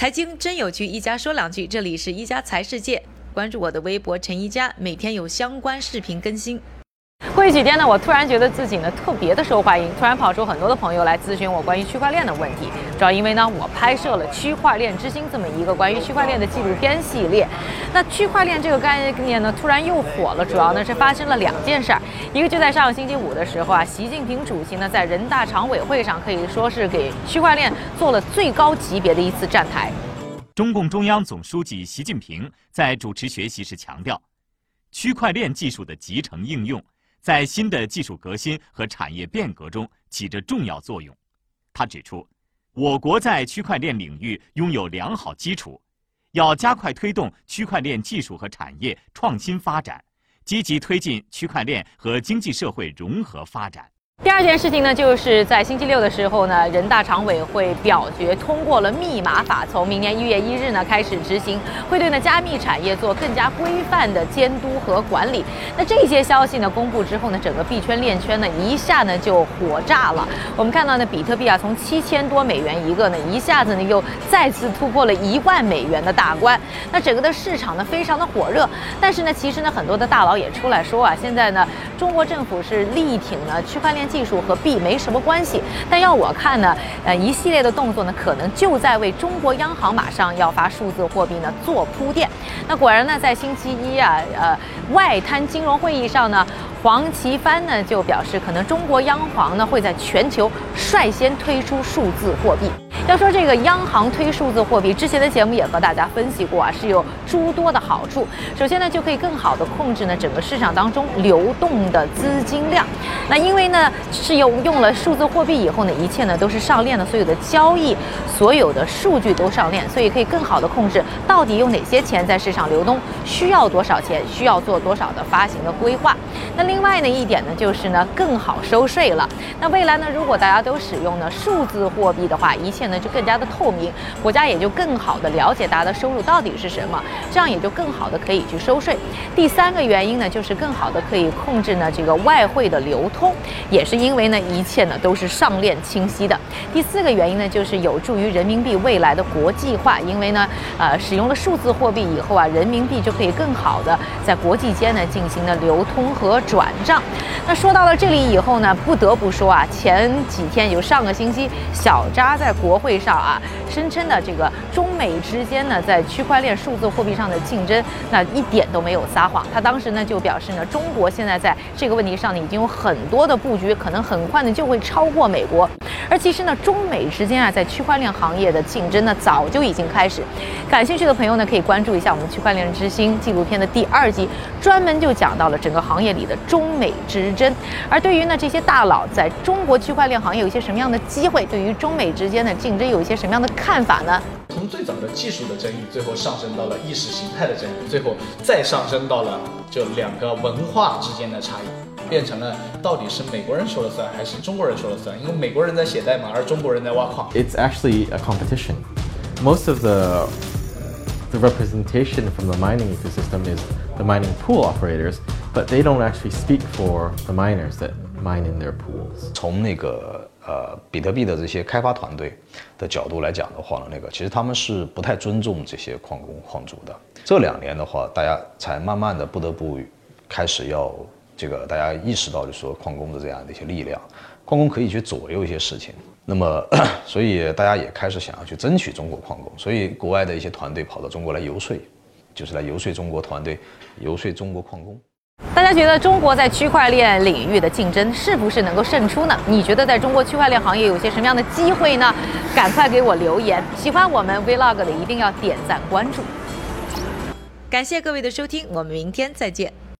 财经真有趣，一家说两句。这里是一家财世界，关注我的微博陈一家，每天有相关视频更新。过去几天呢，我突然觉得自己呢特别的受欢迎，突然跑出很多的朋友来咨询我关于区块链的问题。主要因为呢，我拍摄了《区块链之星》这么一个关于区块链的纪录片系列。那区块链这个概念呢，突然又火了。主要呢是发生了两件事儿，一个就在上个星期五的时候啊，习近平主席呢在人大常委会上可以说是给区块链做了最高级别的一次站台。中共中央总书记习近平在主持学习时强调，区块链技术的集成应用。在新的技术革新和产业变革中起着重要作用。他指出，我国在区块链领域拥有良好基础，要加快推动区块链技术和产业创新发展，积极推进区块链和经济社会融合发展。第二件事情呢，就是在星期六的时候呢，人大常委会表决通过了密码法，从明年一月一日呢开始执行，会对呢加密产业做更加规范的监督和管理。那这些消息呢公布之后呢，整个币圈链圈呢一下呢就火炸了。我们看到呢，比特币啊从七千多美元一个呢，一下子呢又再次突破了一万美元的大关。那整个的市场呢非常的火热。但是呢，其实呢很多的大佬也出来说啊，现在呢中国政府是力挺呢区块链。技术和币没什么关系，但要我看呢，呃，一系列的动作呢，可能就在为中国央行马上要发数字货币呢做铺垫。那果然呢，在星期一啊，呃，外滩金融会议上呢，黄奇帆呢就表示，可能中国央行呢会在全球率先推出数字货币。要说这个央行推数字货币，之前的节目也和大家分析过啊，是有诸多的好处。首先呢，就可以更好的控制呢整个市场当中流动的资金量。那因为呢是用用了数字货币以后呢，一切呢都是上链的，所有的交易、所有的数据都上链，所以可以更好的控制到底有哪些钱在市场流动，需要多少钱，需要做多少的发行的规划。那另外呢一点呢就是呢更好收税了。那未来呢如果大家都使用呢数字货币的话，一切呢。就更加的透明，国家也就更好的了解大家的收入到底是什么，这样也就更好的可以去收税。第三个原因呢，就是更好的可以控制呢这个外汇的流通，也是因为呢一切呢都是上链清晰的。第四个原因呢，就是有助于人民币未来的国际化，因为呢呃使用了数字货币以后啊，人民币就可以更好的在国际间呢进行的流通和转账。那说到了这里以后呢，不得不说啊，前几天有上个星期小扎在国会。上啊，声称的这个中美之间呢，在区块链数字货币上的竞争，那一点都没有撒谎。他当时呢就表示呢，中国现在在这个问题上呢，已经有很多的布局，可能很快呢就会超过美国。而其实呢，中美之间啊，在区块链行业的竞争呢，早就已经开始。感兴趣的朋友呢，可以关注一下我们《区块链之星》纪录片的第二集，专门就讲到了整个行业里的中美之争。而对于呢这些大佬在中国区块链行业有一些什么样的机会，对于中美之间的竞争有一些什么样的看法呢？从最早的技术的争议，最后上升到了意识形态的争议，最后再上升到了就两个文化之间的差异。变成了到底是美国人说了算还是中国人说了算？因为美国人在写代码，而中国人在挖矿。It's actually a competition. Most of the the representation from the mining ecosystem is the mining pool operators, but they don't actually speak for the miners that mine in their pools. 从那个 呃比特币的这些开发团队的角度来讲的话呢，那个其实他们是不太尊重这些矿工矿主的。这两年的话，大家才慢慢的不得不开始要。这个大家意识到，就说矿工的这样的一些力量，矿工可以去左右一些事情。那么，所以大家也开始想要去争取中国矿工。所以，国外的一些团队跑到中国来游说，就是来游说中国团队，游说中国矿工。大家觉得中国在区块链领域的竞争是不是能够胜出呢？你觉得在中国区块链行业有些什么样的机会呢？赶快给我留言！喜欢我们 Vlog 的一定要点赞关注。感谢各位的收听，我们明天再见。